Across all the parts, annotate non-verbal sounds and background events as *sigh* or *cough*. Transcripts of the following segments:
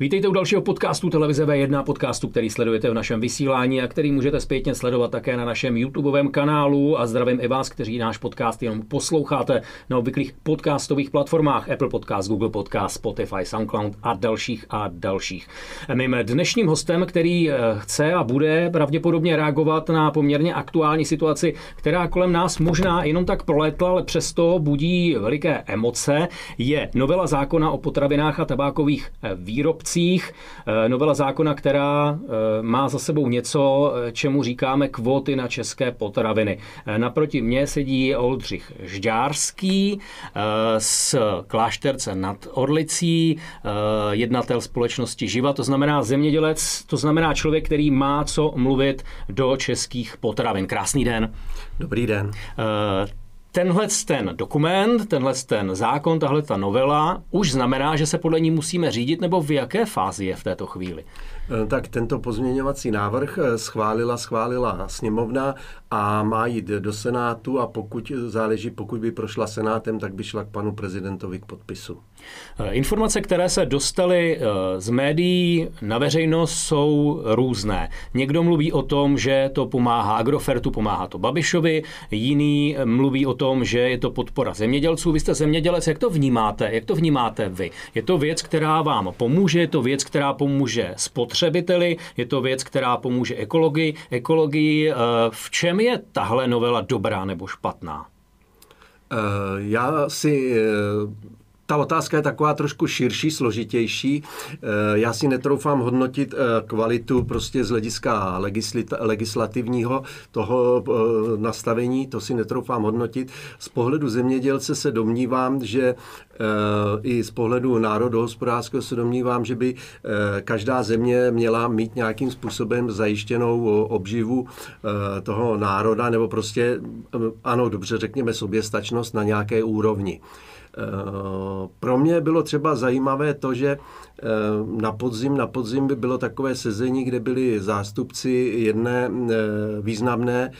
Vítejte u dalšího podcastu Televize V1, podcastu, který sledujete v našem vysílání a který můžete zpětně sledovat také na našem YouTubeovém kanálu a zdravím i vás, kteří náš podcast jenom posloucháte na obvyklých podcastových platformách Apple Podcast, Google Podcast, Spotify, SoundCloud a dalších a dalších. Mým dnešním hostem, který eh, chce a bude pravděpodobně reagovat na poměrně aktuální situaci, která kolem nás možná jenom tak prolétla, ale přesto budí veliké emoce, je novela zákona o potravinách a tabákových eh, výrobcích obcích. Eh, novela zákona, která eh, má za sebou něco, eh, čemu říkáme kvóty na české potraviny. Naproti mně sedí Oldřich Žďárský z Klášterce nad Orlicí, jednatel společnosti Živa, to znamená zemědělec, to znamená člověk, který má co mluvit do českých potravin. Krásný den. Dobrý den tenhle ten dokument, tenhle ten zákon, tahle ta novela už znamená, že se podle ní musíme řídit, nebo v jaké fázi je v této chvíli? Eh, tak tento pozměňovací návrh eh, schválila, schválila sněmovna a má jít do Senátu a pokud záleží, pokud by prošla Senátem, tak by šla k panu prezidentovi k podpisu. Eh, informace, které se dostaly z médií na veřejnost, jsou různé. Někdo mluví o tom, že to pomáhá Agrofertu, pomáhá to Babišovi, jiný mluví o tom, že je to podpora zemědělců. Vy jste zemědělec, jak to vnímáte? Jak to vnímáte vy? Je to věc, která vám pomůže, je to věc, která pomůže spotřebitelům, spotřebiteli, je to věc, která pomůže ekologii. ekologii. Eh, v čem je tahle novela dobrá nebo špatná? Eh, já si eh, ta otázka je taková trošku širší, složitější. Já si netroufám hodnotit kvalitu prostě z hlediska legislativního toho nastavení, to si netroufám hodnotit. Z pohledu zemědělce se domnívám, že i z pohledu národohospodářského se domnívám, že by eh, každá země měla mít nějakým způsobem zajištěnou obživu eh, toho národa, nebo prostě, eh, ano, dobře řekněme, soběstačnost na nějaké úrovni. Pro mě bylo třeba zajímavé to, že na podzim, na podzim by bylo takové sezení, kde byli zástupci jedné významné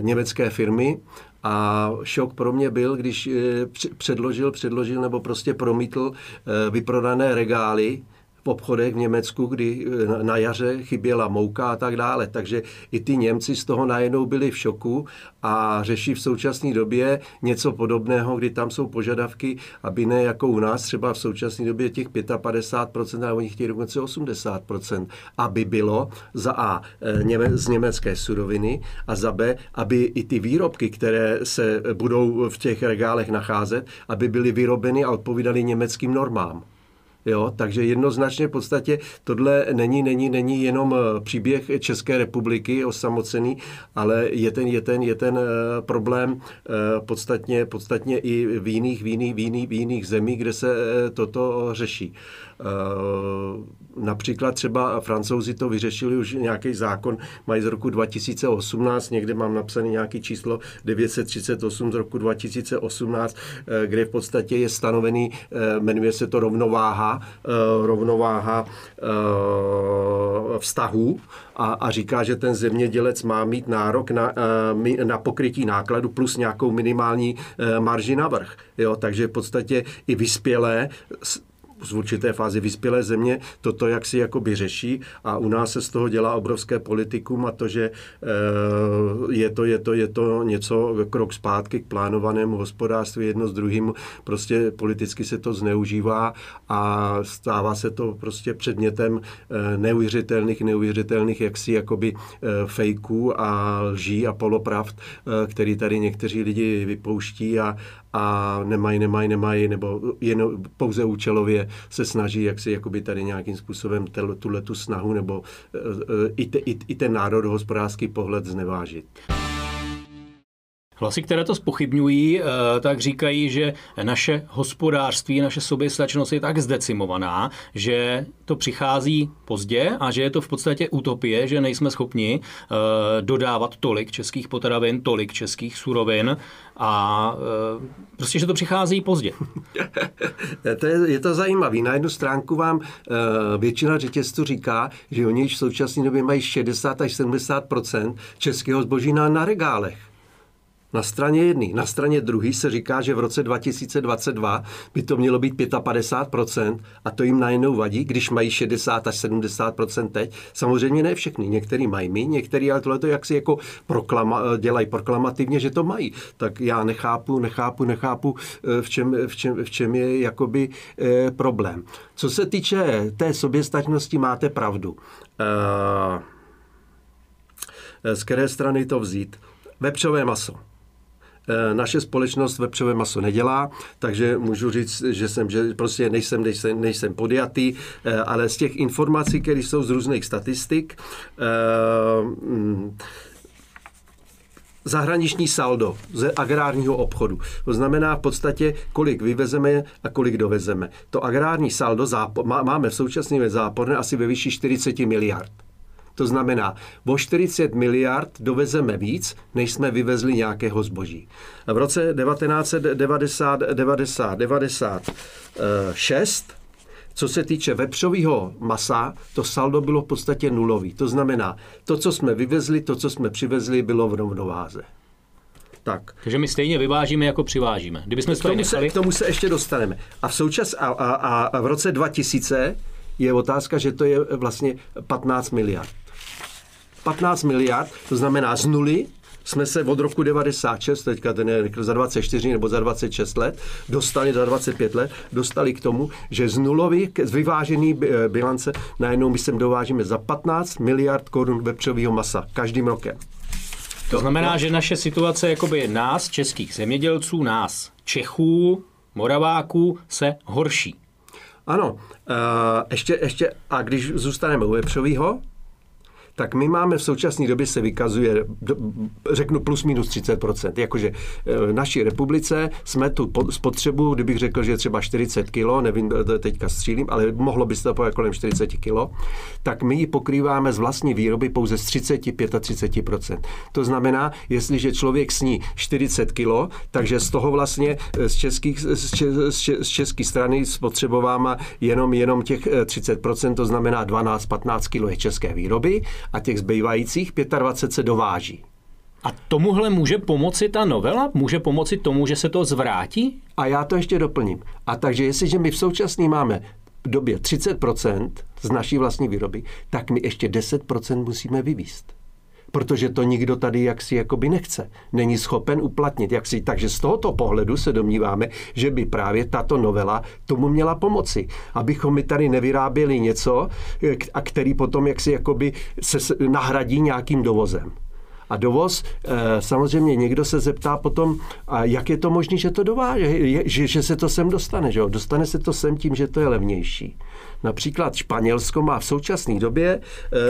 německé firmy. A šok pro mě byl, když eh, předložil, předložil nebo prostě promítl eh, vyprodané regály v obchodech v Německu, kdy eh, na jaře chyběla mouka a tak dále. Takže i ty Němci z toho najednou byli v šoku a řeší v současné době něco podobného, kdy tam jsou požadavky, aby ne jako u nás třeba v současné době těch 55%, a oni chtějí dokonce 80%, aby bylo za A eh, z německé suroviny a za B, aby i ty výrobky, které se budou v těch regálech nacházet, aby byly vyrobeny a odpovídaly německým normám. Jo, takže jednoznačně v podstatě tohle není, není, není jenom eh, příběh České republiky osamocený, ale je ten, je ten, je ten eh, problém eh, podstatně, podstatně i v jiných, v jiných, v jiných, v jiných zemích, kde se toto řeší. Například třeba francouzi to vyřešili už nějaký zákon, mají z roku 2018, někde mám napsaný nějaký číslo 938 z roku 2018, kde v podstatě je stanovený, jmenuje se to rovnováha rovnováha, vztahů a, a říká, že ten zemědělec má mít nárok na, eh, na pokrytí nákladu plus nějakou minimální eh, marži navrh. Jo, takže v podstatě i vyspělé z určité fázi vyspělé země toto jak si jakoby řeší a u nás se z toho dělá obrovské politikum a to, že eh, je to, je to, je to něco krok zpátky k plánovanému hospodářství jedno s druhým, prostě politicky se to zneužívá a stává se to prostě předmětem eh, neuvěřitelných, neuvěřitelných jaksi jakoby eh, fejků a lží a polopravd, který tady někteří lidi vypouští a, a nemají, nemají, nemají, nebo jen pouze účelově se snaží jak si jakoby tady nějakým způsobem tuhle tu snahu nebo e, e, i, te, i, i ten národohospodářský pohled znevážit. Hlasy, které to spochybňují, eh, tak říkají, že naše hospodářství, naše soběstačnost je tak zdecimovaná, že to přichází pozdě a že je to v podstatě utopie, že nejsme schopni eh, dodávat tolik českých potravin, tolik českých surovin a eh, prostě, že to přichází pozdě. *laughs* to je, je to zajímavé. Na jednu stránku vám většina řetězců říká, že oni v současné době mají 60 až 70% českého zboží na, na regálech. Na straně jedné. Na straně druhé se říká, že v roce 2022 by to mělo být 55% a to jim najednou vadí, když mají 60 až 70% teď. Samozřejmě ne všechny. Některý mají my, některý ale tohle to jak si jako proklama, dělají proklamativně, že to mají. Tak já nechápu, nechápu, nechápu, eh, v čem, v čem, v čem je jakoby eh, problém. Co se týče té soběstačnosti, máte pravdu. Eh, z které strany to vzít? Vepřové maso. Eh, naše společnost vepřové maso nedělá, takže můžu říct, že jsem, že prostě nejsem, nejsem, nejsem podjatý, eh, ale z těch informací, které jsou z různých statistik, eh, mm, zahraniční saldo ze agrárního obchodu. To znamená v podstatě, kolik vyvezeme a kolik dovezeme. To agrární saldo máme v současné záporné asi ve výši 40 miliard. To znamená, o 40 miliard dovezeme víc, než jsme vyvezli nějakého zboží. V roce 1990, 90, 96 co se týče vepřového masa, to saldo bylo v podstatě nulový. To znamená, to, co jsme vyvezli, to, co jsme přivezli, bylo v rovnováze. Tak. Takže my stejně vyvážíme, jako přivážíme. Kdybychom k, tomu se, k tomu se ještě dostaneme. A v, součas, a, a, a v roce 2000 je otázka, že to je vlastně 15 miliard. 15 miliard, to znamená z nuly, jsme se od roku 96, teďka ten je za 24 nebo za 26 let, dostali za 25 let, dostali k tomu, že z nulový, z vyvážený eh, bilance najednou my sem dovážíme za 15 miliard korun vepřového masa každým rokem. To znamená, že naše situace jakoby nás, českých zemědělců, nás, Čechů, Moraváků, se horší. Ano, uh, ještě, ještě, a když zůstaneme u vepřového, tak my máme v současné době se vykazuje, řeknu plus minus 30%. Jakože e, v naší republice jsme tu spotřebu, kdybych řekl, že třeba 40 kg, nevím, teďka střílím, ale mohlo by se to pojít kolem 40 kg, tak my ji pokrýváme z vlastní výroby pouze z 30-35%. To znamená, jestliže člověk sní 40 kg, takže z toho vlastně e, z, českých, z, če, z české strany spotřebováme jenom, jenom těch 30%, e, to znamená 12-15 kg je české výroby a těch zbývajících 25 se dováží. A tomuhle může pomoci ta novela? Může pomoci tomu, že se to zvrátí? A já to ještě doplním. A takže jestliže my v současné máme v době 30% z naší vlastní výroby, tak my ještě 10% musíme vyvíst protože to nikdo tady jaksi jakoby nechce. Není schopen uplatnit. Jaksi. Takže z tohoto pohledu se domníváme, že by právě tato novela tomu měla pomoci. Abychom my tady nevyráběli něco, a který potom jaksi jakoby se nahradí nějakým dovozem. A dovoz, eh, samozřejmě někdo se zeptá potom, jak je to možné, že to dováže, že, že se to sem dostane. Že? Dostane se to sem tím, že to je levnější. Například Španělsko má v současné době,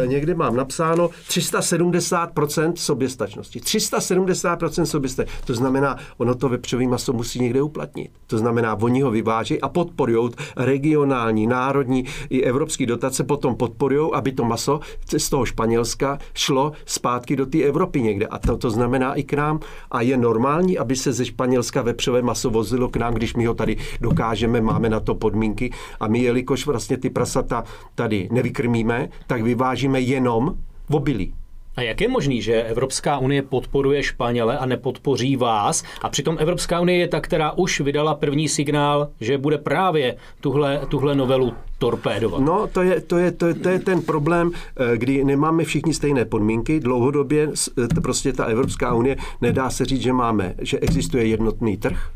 eh, někde mám napsáno, 370% soběstačnosti. 370% soběstačnosti. To znamená, ono to vepřový maso musí někde uplatnit. To znamená, oni ho vyváží a podporují regionální, národní i evropské dotace potom podporují, aby to maso z toho Španělska šlo zpátky do té Evropy někde. A to, to znamená i k nám. A je normální, aby se ze Španělska vepřové maso vozilo k nám, když my ho tady dokážeme, máme na to podmínky. A my, jelikož vlastně ty prasata tady nevykrmíme, tak vyvážíme jenom v obilí. A jak je možný, že Evropská unie podporuje Španěle a nepodpoří vás? A přitom Evropská unie je ta, která už vydala první signál, že bude právě tuhle, tuhle novelu torpédovat. No, to je, to, je, to, je, to je ten problém, eh, kdy nemáme všichni stejné podmínky. Dlouhodobě eh, prostě ta Evropská unie nedá se říct, že máme, že existuje jednotný trh.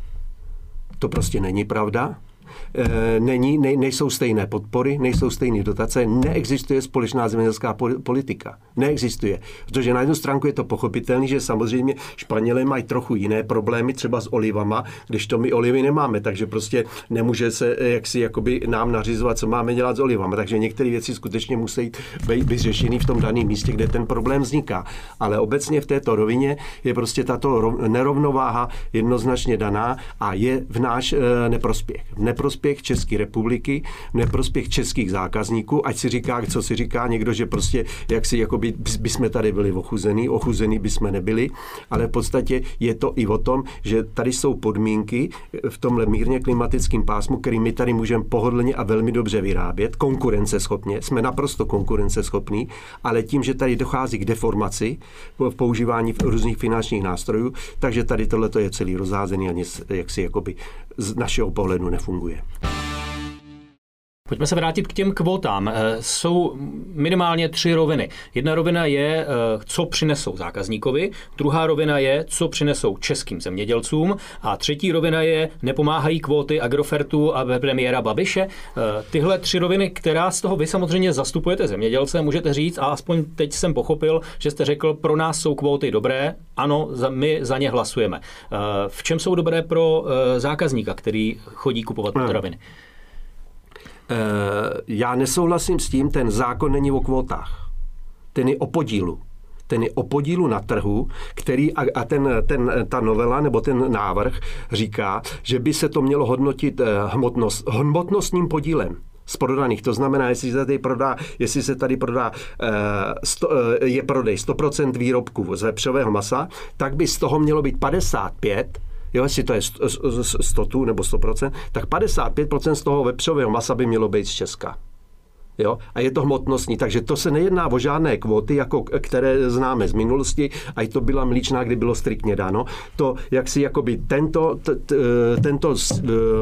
To prostě není pravda. Eh, není, ne, nejsou stejné podpory, nejsou stejné dotace, neexistuje společná zemědělská politika. Neexistuje. Protože na jednu stránku je to pochopitelné, že samozřejmě Španělé mají trochu jiné problémy, třeba s olivama, když to my olivy nemáme, takže prostě nemůže se eh, jaksi jakoby nám nařizovat, co máme dělat s olivama. Takže některé věci skutečně musí být vyřešeny v tom daném místě, kde ten problém vzniká. Ale obecně v této rovině je prostě tato nerovnováha jednoznačně daná a je v náš eh, neprospěch. V neprospěch České republiky, neprospěch českých zákazníků, ať si říká, co si říká někdo, že prostě jak si jako by, by jsme tady byli ochuzený, ochuzený by jsme nebyli, ale v podstatě je to i o tom, že tady jsou podmínky v tomhle mírně klimatickém pásmu, který my tady můžeme pohodlně a velmi dobře vyrábět, konkurenceschopně, jsme naprosto konkurenceschopní, ale tím, že tady dochází k deformaci v používání různých finančních nástrojů, takže tady tohle je celý rozházený a nic jaksi jakoby z našeho pohledu nefunguje. Dziękuję. Pojďme se vrátit k těm kvótám. Eh, jsou minimálně tři roviny. Jedna rovina je, eh, co přinesou zákazníkovi, druhá rovina je, co přinesou českým zemědělcům a třetí rovina je, nepomáhají kvóty Agrofertu a premiéra Babiše. Eh, tyhle tři roviny, která z toho vy samozřejmě zastupujete zemědělce, můžete říct, a aspoň teď jsem pochopil, že jste řekl, pro nás jsou kvóty dobré, ano, my za ně hlasujeme. V čem jsou dobré pro zákazníka, který chodí kupovat potraviny? Hmm. Eh, já nesouhlasím s tím, ten zákon není o kvótách. Ten je o podílu ten je o podílu na trhu, který a ten, ten, ta novela nebo ten návrh říká, že by se to mělo hodnotit eh, hmotnost, hmotnostním podílem z prodaných. To znamená, jestli se tady prodá, jestli se tady prodá, eh, je prodej 100% výrobků z vepřového masa, tak by z toho mělo být 55 jo, jestli to je 100 nebo 100%, tak 55% z toho vepřového masa by mělo být z Česka. Jo? A je to hmotnostní, takže to se nejedná o žádné kvóty, jako které známe z minulosti, a i to byla mlíčná, kdy bylo striktně dáno. To, jak si jakoby tento, t, t, tento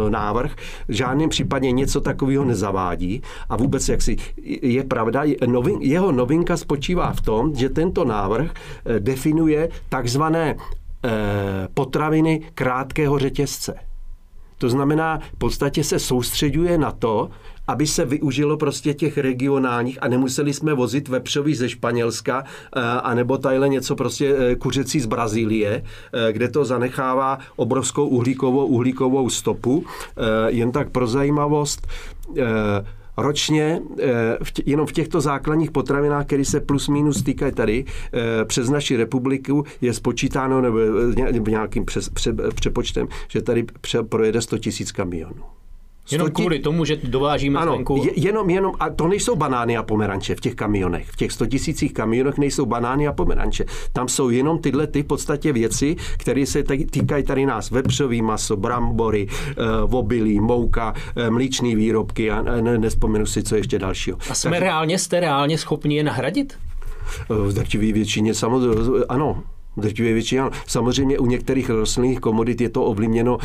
návrh v žádném případě něco takového nezavádí a vůbec jak si je pravda, novin, jeho novinka spočívá v tom, že tento návrh eh, definuje takzvané potraviny krátkého řetězce. To znamená, v podstatě se soustředuje na to, aby se využilo prostě těch regionálních a nemuseli jsme vozit vepřový ze Španělska eh, a nebo tajle něco prostě eh, kuřecí z Brazílie, kde to zanechává obrovskou uhlíkovou, uhlíkovou stopu. Jen tak pro zajímavost, ročně eh, jenom v těchto základních potravinách, které se plus minus týkají tady, eh, přes naši republiku je spočítáno nebo eh, nějakým přepočtem, že tady projede 100 tisíc kamionů. Jenom kvůli tomu, že dovážíme ano, zvenku. Jenom, jenom, a to nejsou banány a pomeranče v těch kamionech. V těch 100 tisících kamionech nejsou banány a pomeranče. Tam jsou jenom tyhle ty v podstatě věci, které se týkají tady nás. Vepřový maso, brambory, uh, obilí, mouka, uh, mlíčný výrobky a ne, nespomenu si, co ještě dalšího. A jsme tak, reálně, jste reálně schopni je nahradit? V drtivé většině samozřejmě, ano drtivé většině. Samozřejmě u některých rostlinných komodit je to ovlivněno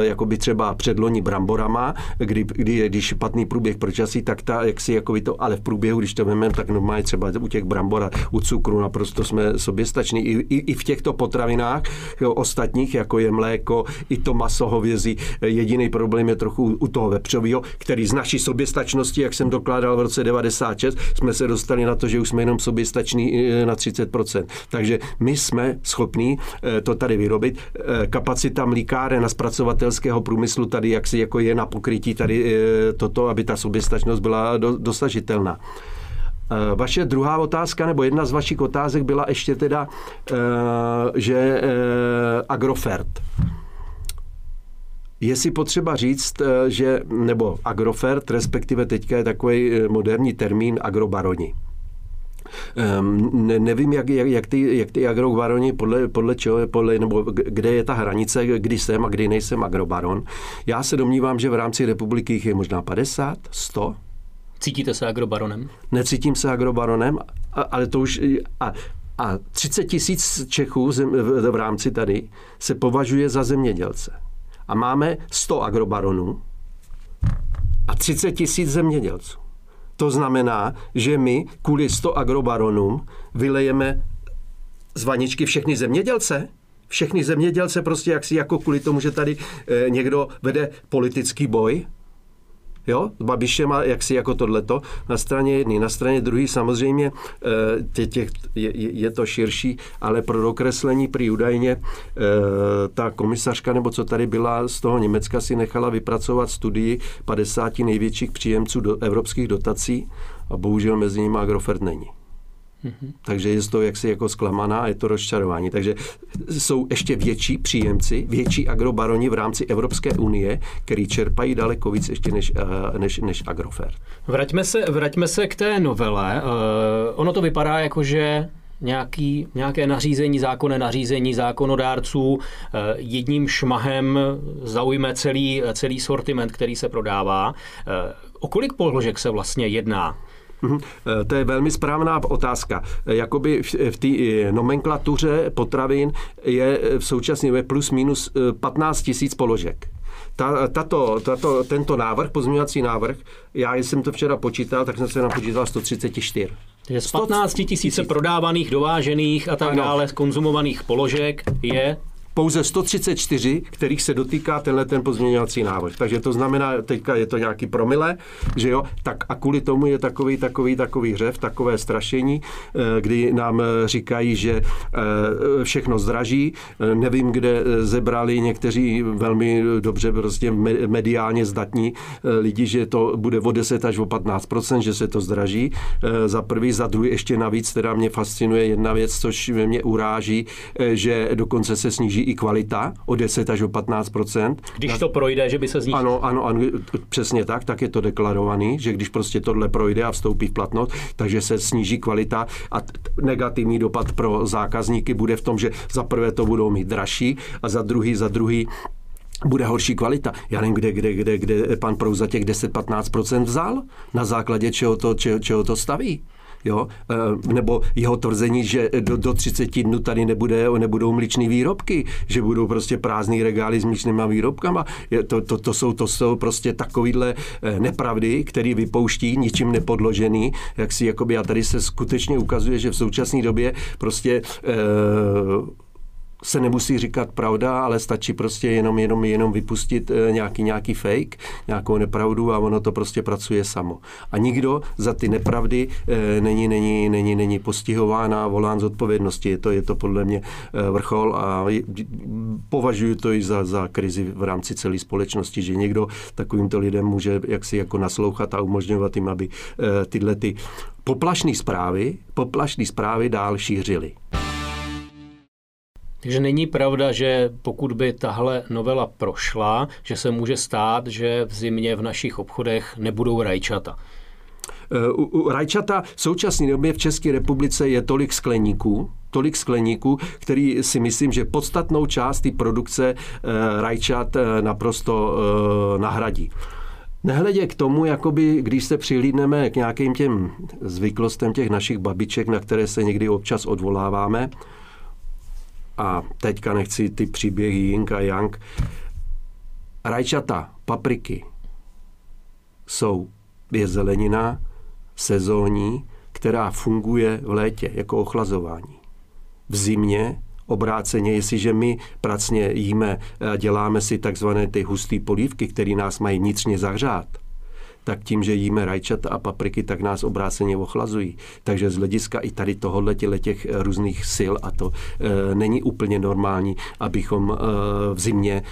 e, jako by třeba předloni bramborama, kdy, kdy když špatný průběh počasí, tak ta, jak si jako by to, ale v průběhu, když to vezmeme, tak normálně třeba u těch brambor a u cukru naprosto jsme soběstační. I, i, i v těchto potravinách jo, ostatních, jako je mléko, i to maso hovězí, jediný problém je trochu u toho vepřového, který z naší soběstačnosti, jak jsem dokládal v roce 96, jsme se dostali na to, že už jsme jenom soběstační e, na 30%. Takže my jsme jsme schopní eh, to tady vyrobit. Eh, kapacita mlíkáren a zpracovatelského průmyslu tady jaksi jako je na pokrytí tady eh, toto, aby ta soběstačnost byla dosažitelná. Vaše druhá otázka, nebo jedna z vašich otázek byla ještě teda, že Agrofert. Je si potřeba říct, že, nebo Agrofert, respektive teďka je takový moderní termín agrobaroni. Um, ne, nevím, jak, jak, jak, ty, jak ty agrobaroni, podle, podle čeho, podle, nebo kde je ta hranice, kdy jsem a kdy nejsem agrobaron. Já se domnívám, že v rámci republiky jich je možná 50, 100. Cítíte se agrobaronem? Necítím se agrobaronem, ale to už... A, a 30 tisíc Čechů zem, v, v rámci tady se považuje za zemědělce. A máme 100 agrobaronů a 30 tisíc zemědělců. To znamená, že my kvůli 100 agrobaronům vylejeme z vaničky všechny zemědělce? Všechny zemědělce prostě jak si jako kvůli tomu, že tady e, někdo vede politický boj? Jo, s Babišem a jaksi jako tohleto, na straně jedné. Na straně druhé samozřejmě eh, tě, tě, je, je to širší, ale pro dokreslení prý údajně eh, ta komisařka, nebo co tady byla z toho Německa, si nechala vypracovat studii 50 největších příjemců do evropských dotací a bohužel mezi nimi Agrofert není. Mm-hmm. Takže je to jaksi jako zklamaná a je to rozčarování. Takže jsou ještě větší příjemci, větší agrobaroni v rámci Evropské unie, který čerpají daleko víc ještě než, eh, než, než Agrofert. Vraťme se, vraťme se k té novele. Uh, ono to vypadá jako, že nějaký, nějaké nařízení, zákonné nařízení zákonodárců eh, jedním šmahem zaujme celý, celý sortiment, který se prodává. O kolik položek se vlastně jedná? Mhm. Eh, to je velmi správná otázka. Eh, jakoby v té eh, nomenklatuře potravin je v současné době plus minus 15 tisíc položek. Ta, tato, tato, tento návrh, pozměňovací návrh, já jsem to včera počítal, tak jsem se napočítal 134. Takže z 15 tisíce prodávaných, dovážených a tak ano. dále, konzumovaných položek je pouze 134, kterých se dotýká tenhle ten pozměňovací návrh. Takže to znamená, teďka je to nějaký promile, že jo, tak a kvůli tomu je takový, takový, takový hřev, takové strašení, eh, kdy nám eh, říkají, že eh, všechno zdraží. Nevím, kde zebrali někteří velmi dobře prostě mediálně zdatní lidi, že to bude o 10 až o 15% že se to zdraží. Za prvý, za druhý ještě navíc, teda mě fascinuje jedna věc, což mě uráží, že dokonce se sníží i kvalita o 10 až o 15% Když to projde, že by se znížilo? Ano, ano, ano, přesně tak, tak je to deklarovaný, že když prostě tohle projde a vstoupí v platnost, takže se sníží kvalita a negativní dopad pro zákazníky bude v tom, že za prvé to budou mít dražší a za druhý, za druhý bude horší kvalita. Já nevím, kde, kde, kde, kde pan Prouza těch 10-15% vzal, na základě čeho to, čeho, čeho to staví jo? Eh, nebo jeho tvrzení, že do, do 30 dnů tady nebude, nebudou mličné výrobky, že budou prostě prázdný regály s mličnýma výrobkama. Je, to, to, to, jsou, to jsou prostě takovýhle eh, nepravdy, který vypouští, ničím nepodložený, jak si jakoby, a tady se skutečně ukazuje, že v současné době prostě eh, se nemusí říkat pravda, ale stačí prostě jenom, jenom, jenom vypustit eh, nějaký, nějaký fake, nějakou nepravdu a ono to prostě pracuje samo. A nikdo za ty nepravdy eh, není, není, není, není postihován a volán z odpovědnosti. Je to, je to podle mě eh, vrchol a považuji to i za, za krizi v rámci celé společnosti, že někdo takovýmto lidem může jaksi jako naslouchat a umožňovat jim, aby tyhle ty poplašné zprávy, poplašné zprávy dál šířili. Takže není pravda, že pokud by tahle novela prošla, že se může stát, že v zimě v našich obchodech nebudou rajčata. Eh, u, u rajčata v současné době v České republice je tolik skleníků, tolik skleníků, který si myslím, že podstatnou část té produkce e, rajčat e, naprosto e, nahradí. Nehledě k tomu, jakoby, když se přihlídneme k nějakým těm zvyklostem těch našich babiček, na které se někdy občas odvoláváme, a teďka nechci ty příběhy Ying a Yang, rajčata, papriky jsou, je zelenina sezónní, která funguje v létě jako ochlazování. V zimě obráceně, jestliže my pracně jíme děláme si takzvané ty husté polívky, které nás mají vnitřně zahřát, tak tím, že jíme rajčata a papriky, tak nás obráceně ochlazují. Takže z hlediska i tady tohohle těch eh, různých sil a to e, není úplně normální, abychom e, v zimě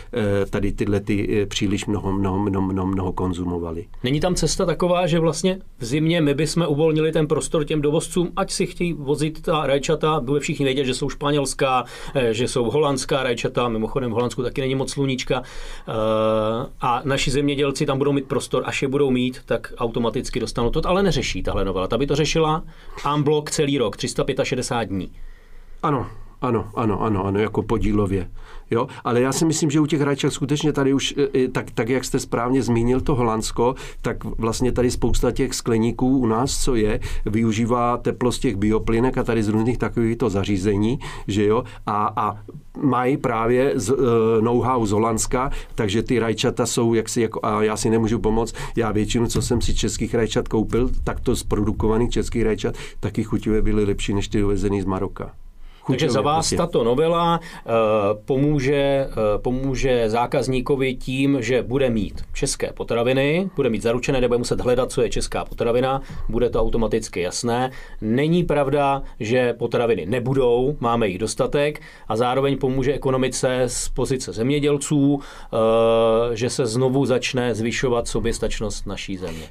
e, tady tyhle ty příliš mnoho, mnoho, mnoho, mnoho, mnoho konzumovali. Není tam cesta taková, že vlastně v zimě my bychom uvolnili ten prostor těm dovozcům, ať si chtějí vozit ta rajčata, bude všichni vědět, že jsou španělská, že jsou holandská rajčata, mimochodem v Holandsku taky není moc sluníčka a naši zemědělci tam budou mít prostor, až je budou mít mít, tak automaticky dostanou to, ale neřeší tahle novela. Ta by to řešila unblock celý rok, 365 dní. Ano, ano, ano, ano, ano, jako podílově. Jo? Ale já si myslím, že u těch hráček skutečně tady už, e, e, tak, tak jak jste správně zmínil to Holandsko, tak vlastně tady spousta těch skleníků u nás, co je, využívá teplo z těch bioplynek a tady z různých takovýchto zařízení, že jo, a, a mají právě z, uh, know-how z Holandska, takže ty rajčata jsou jaksi, jako, a já si nemůžu pomoct, já většinu, co jsem si českých rajčat koupil, tak to z produkovaných českých rajčat, taky chutivé byly lepší než ty dovezený z Maroka. Takže za vás prostě. tato novela pomůže, pomůže zákazníkovi tím, že bude mít české potraviny, bude mít zaručené, nebude muset hledat, co je česká potravina, bude to automaticky jasné. Není pravda, že potraviny nebudou, máme jich dostatek a zároveň pomůže ekonomice z pozice zemědělců, že se znovu začne zvyšovat soběstačnost naší země.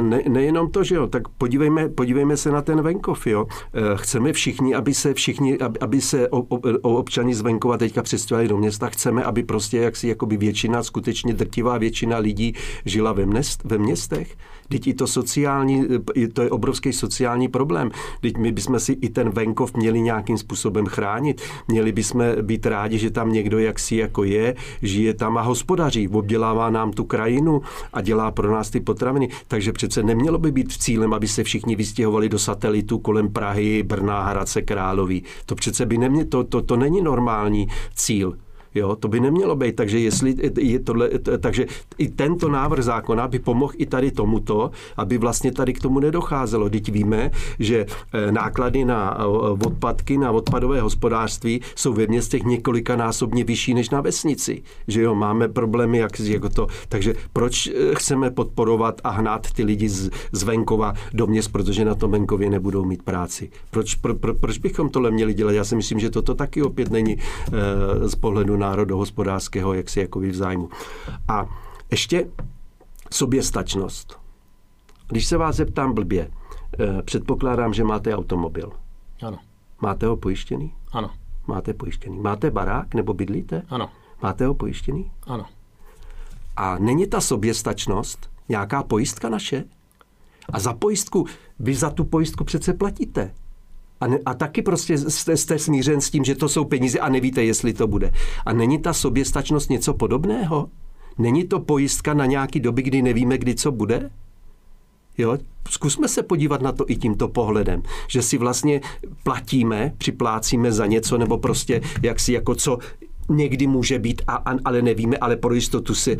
Ne, nejenom to, že jo, tak podívejme, podívejme se na ten venkov, jo. Chceme všichni, aby se všichni, aby, aby se o, o, o občani z venkova teďka přestěhovali do města, chceme, aby prostě jaksi jakoby většina, skutečně drtivá většina lidí žila ve, měst, ve městech. Teď i to sociální, to je obrovský sociální problém. Teď my bychom si i ten venkov měli nějakým způsobem chránit. Měli bychom být rádi, že tam někdo jaksi jako je, žije tam a hospodaří, obdělává nám tu krajinu a dělá pro nás ty potraviny. Takže přece nemělo by být cílem, aby se všichni vystěhovali do satelitu kolem Prahy, Brna, Hradce Králový. To přece by nemě, to, to, to není normální cíl. Jo, to by nemělo být, takže jestli je tohle, takže i tento návrh zákona by pomohl i tady tomuto, aby vlastně tady k tomu nedocházelo. Teď víme, že eh, náklady na eh, odpadky, na odpadové hospodářství jsou ve městech několikanásobně vyšší než na vesnici. Že jo, máme problémy, jak jako to. Takže proč eh, chceme podporovat a hnát ty lidi z, z venkova do měst, protože na tom venkově nebudou mít práci? Proč, pro, pro, proč bychom tohle měli dělat? Já si myslím, že toto taky opět není e, z pohledu na národohospodářského jaksi jako v zájmu. A ještě soběstačnost. Když se vás zeptám blbě, eh, předpokládám, že máte automobil. Ano. Máte ho pojištěný? Ano. Máte pojištěný. Máte barák nebo bydlíte? Ano. Máte ho pojištěný? Ano. A není ta soběstačnost nějaká pojistka naše? A za pojistku, vy za tu pojistku přece platíte. A, ne, a taky prostě jste, jste smířen s tím, že to jsou peníze a nevíte, jestli to bude. A není ta soběstačnost něco podobného? Není to pojistka na nějaký doby, kdy nevíme, kdy co bude? Jo? Zkusme se podívat na to i tímto pohledem, že si vlastně platíme, připlácíme za něco, nebo prostě jak si jako co, někdy může být, a, a, ale nevíme, ale pro jistotu se,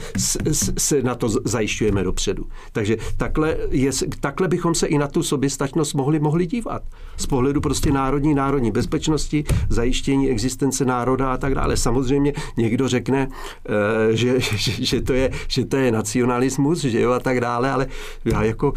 se na to zajišťujeme dopředu. Takže takhle, je, takhle bychom se i na tu soběstačnost mohli, mohli dívat. Z pohledu prostě národní, národní bezpečnosti, zajištění existence národa a tak dále. Samozřejmě někdo řekne, eh, že, *laughs* že, že, to, je, že to je nacionalismus, že jo, a tak dále, ale já jako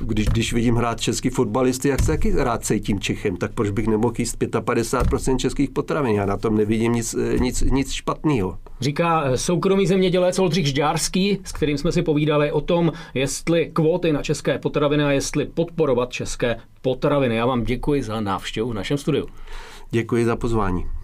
když, když vidím hrát český fotbalisty, jak se taky rád cítím Čechem, tak proč bych nemohl jíst 55% českých potravin? Já na tom nevidím nic, nic, nic špatného. Říká eh, soukromý zemědělec Oldřich Žďárský, s kterým jsme si povídali o tom, jestli kvóty na české potraviny a jestli podporovat české potraviny. Já vám děkuji za návštěvu v našem studiu. Děkuji za pozvání.